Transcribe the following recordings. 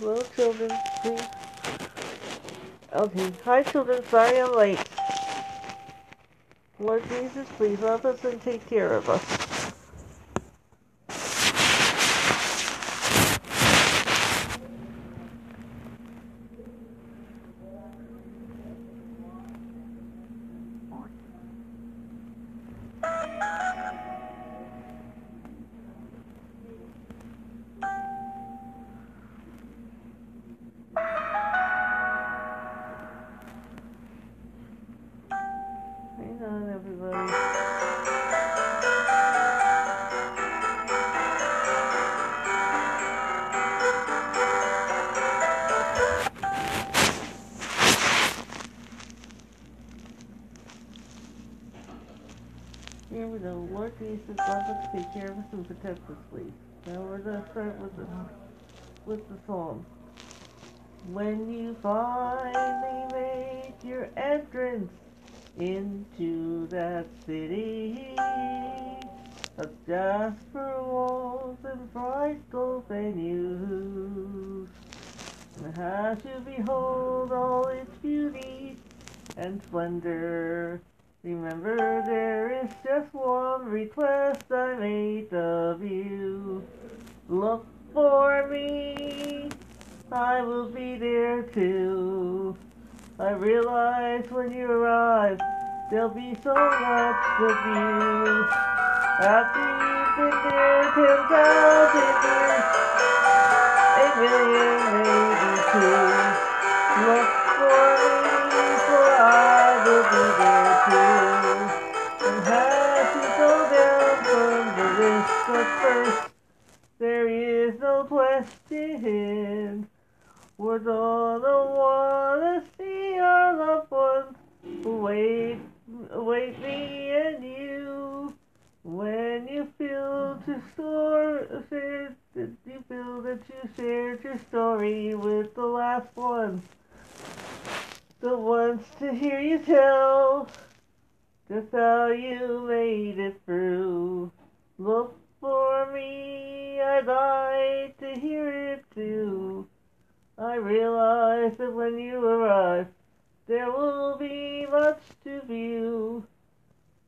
Hello, children, please. Okay. Hi, children. Sorry I'm late. Lord Jesus, please love us and take care of us. Here we go. Lord Jesus, love us, take care of us, and protect us, please. Now we're gonna start with the with the song. When you finally make your entrance into that city of jasper walls and bright gold venues, and as you behold all its beauty and splendor, remember there is just one request I made of you. Look for me, I will be there too. I realize when you arrive, there'll be so much to view. After you've been there ten thousand years, a million, maybe two. Look for is no question. We're gonna wanna see our loved ones wait, wait me and you. When you feel to store, share, did you feel that you shared your story with the last ones? The ones to hear you tell just how you made it through. Look for me, I'd like to hear it too. I realize that when you arrive, there will be much to view.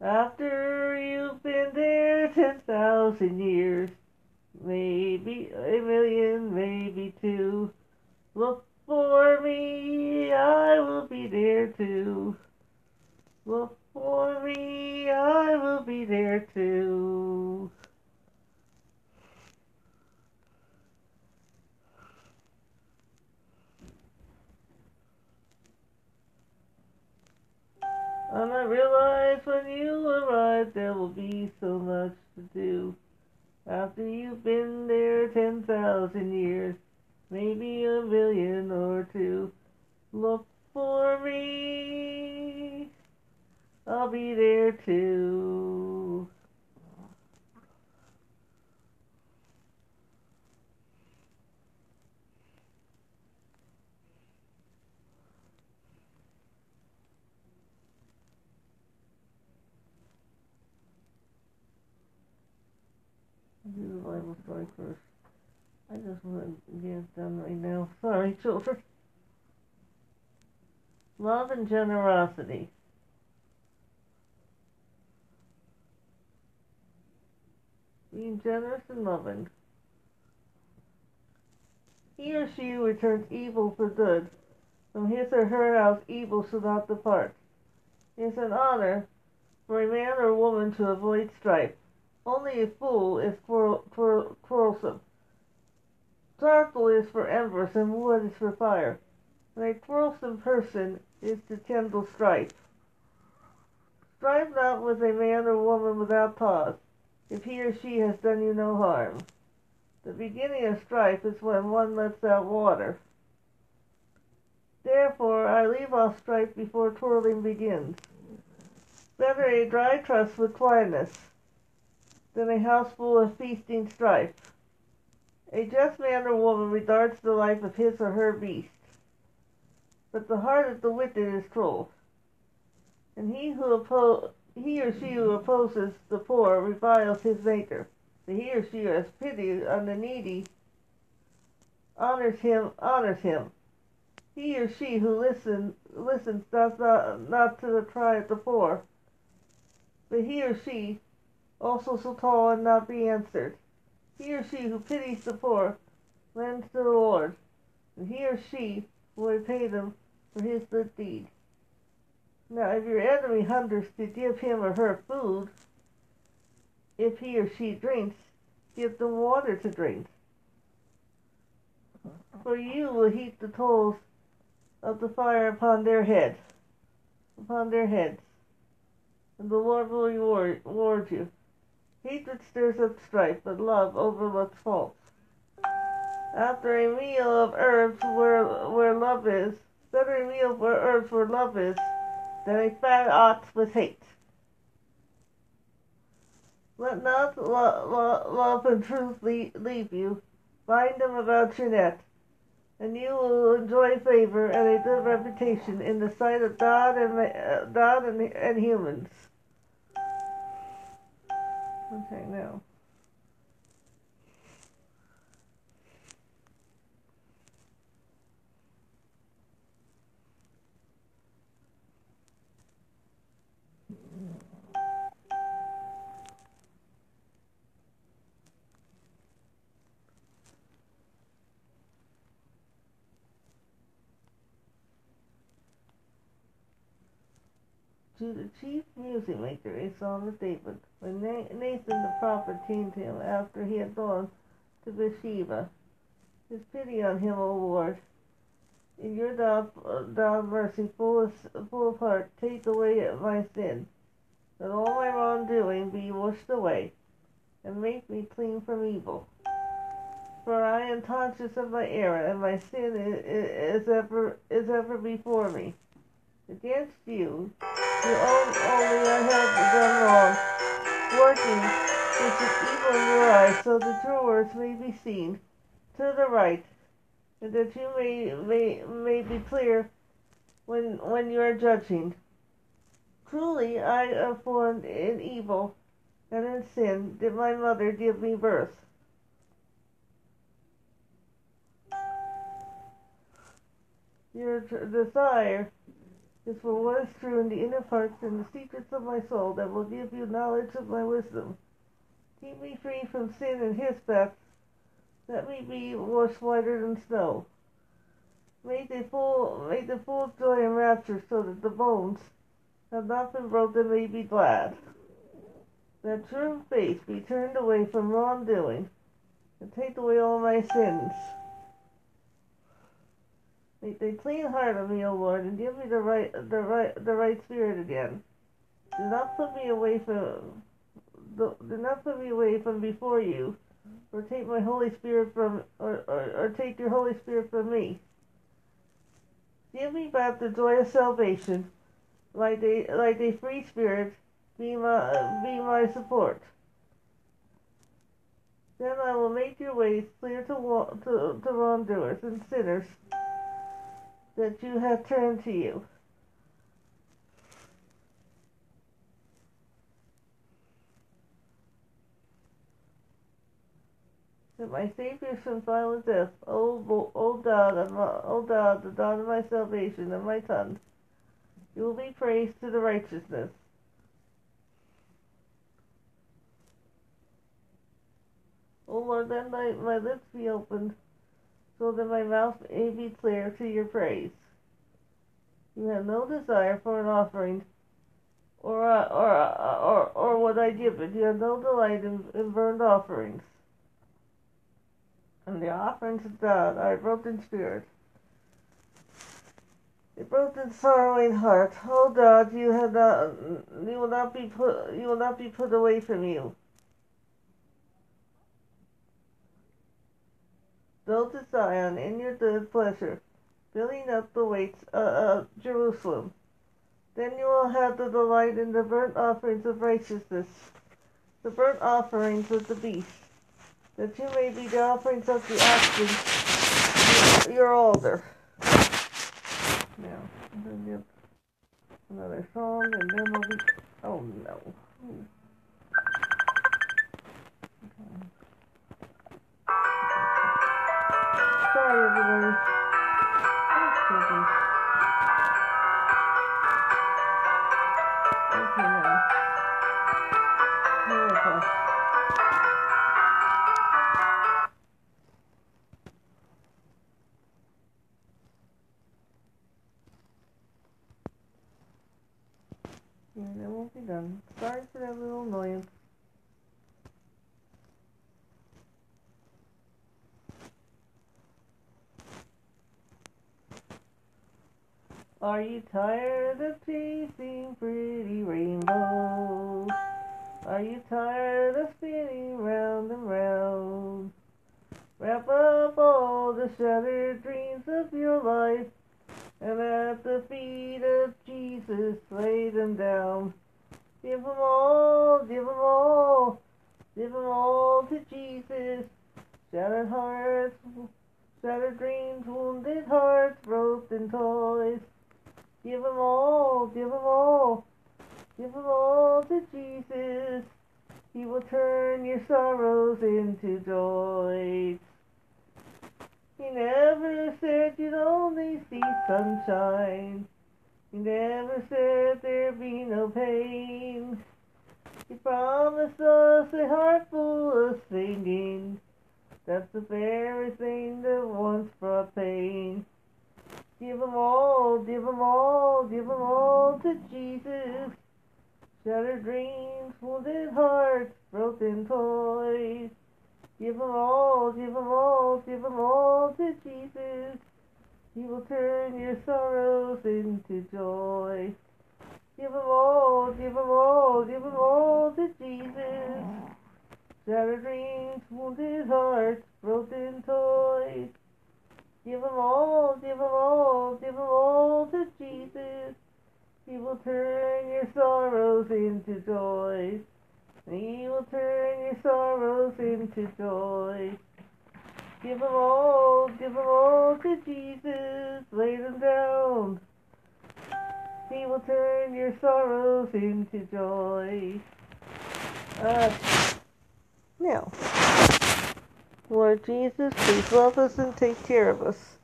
After you've been there ten thousand years, maybe a million, maybe two. Look for me, I will be there too. Look for me, I will be there too. And I realize when you arrive there will be so much to do. After you've been there ten thousand years, maybe a million or two. Look for me. I'll be there too. I'll do Bible. I just want to get done right now. Sorry, children. Love and generosity. Being generous and loving. He or she returns evil for good. From his or her house evil shall not depart. It is an honor for a man or woman to avoid strife. Only a fool is quarrel, quarrel, quarrelsome. Charcoal is for embers and wood is for fire. And a quarrelsome person is to kindle strife. Strive not with a man or woman without cause, if he or she has done you no harm. The beginning of strife is when one lets out water. Therefore I leave off strife before quarreling begins. Better a dry crust with quietness than a house full of feasting strife. A just man or woman regards the life of his or her beast, but the heart of the wicked is cruel. And he who oppo- he or she who opposes the poor reviles his maker. The he or she who has pity on the needy honors him honors him. He or she who listens listens does not not to the cry of the poor, but he or she also so tall and not be answered. He or she who pities the poor lends to the Lord, and he or she will repay them for his good deed. Now, if your enemy hungers to give him or her food, if he or she drinks, give them water to drink. For you will heap the coals of the fire upon their heads, upon their heads, and the Lord will reward, reward you. Hatred stirs up strife, but love overlooks faults. After a meal of herbs where where love is, better a meal where herbs where love is, than a fat ox with hate. Let not lo- lo- love and truth leave you. Bind them about your neck, and you will enjoy favor and a good reputation in the sight of God and uh, God and, and humans. Okay, now. To the chief music maker, a song of David. When Nathan the prophet came to him after he had gone to Bathsheba, his pity on him, O Lord. In your thou, thou mercy, full of, full of heart, take away my sin, that all my wrongdoing be washed away, and make me clean from evil. For I am conscious of my error, and my sin is, is ever is ever before me. Against you, you only I have done wrong, working which is evil in your eyes, so the your words may be seen to the right, and that you may may may be clear when when you are judging. Truly I have formed in evil, and in sin did my mother give me birth. Your desire is for what is true in the inner parts and the secrets of my soul that will give you knowledge of my wisdom. Keep me free from sin and depths. Let me be washed whiter than snow. Make the full, make the full joy and rapture so that the bones have not been broken may be glad. That true faith be turned away from wrongdoing and take away all my sins. Make a clean heart of me, O Lord, and give me the right, the right, the right spirit again. Do not put me away from, do not put me away from before you, or take my Holy Spirit from, or, or, or take your Holy Spirit from me. Give me back the joy of salvation, like a like a free spirit, be my be my support. Then I will make your ways clear to to, to wrongdoers and sinners that you have turned to you. That my Savior from violent death, O, o God, O God, the God of my salvation and my tongue, you will be praised to the righteousness. O Lord, let my, my lips be opened so that my mouth may be clear to your praise. You have no desire for an offering or, or, or, or what I give it. You have no delight in, in burnt offerings. And the offerings of God are a broken spirit, a broken, sorrowing heart. Oh God, you have not, you will not be put, you will not be put away from you. Go to Zion in your good pleasure, filling up the weights of Jerusalem. Then you will have the delight in the burnt offerings of righteousness, the burnt offerings of the beast, that you may be the offerings of the oxen, your altar. Now, another song, and then we'll be. Oh no. And then we'll be done. Sorry for that little annoyance. Are you tired of chasing pretty rainbows? Are you tired of spinning round and round? Wrap up all the shattered dreams of your life and at the feet of Jesus lay them down. Give them all, give them all, give them all to Jesus. Shattered hearts, shattered dreams, wounded hearts, broken toys. Give them all, give them all, give them all to Jesus. He will turn your sorrows into joy. He never said you'd only see sunshine. He never said there'd be no pain. He promised us a heart full of singing. That's the very thing that once brought pain. Give 'em all, give 'em all, give 'em all to Jesus. Shattered dreams, wounded hearts, broken toys. Give 'em all, give 'em all, give 'em all to Jesus. He will turn your sorrows into joy. Give 'em all, give 'em all, give 'em all to Jesus. Shattered dreams, wounded hearts, broken toys. Give 'em all, give 'em all, give 'em all to Jesus. He will turn your sorrows into joy. He will turn your sorrows into joy. Give 'em all, give 'em all to Jesus. Lay them down. He will turn your sorrows into joy. Uh, now, Lord Jesus, please love us and take care of us.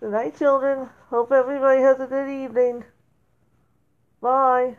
Good night, children. Hope everybody has a good evening. Bye.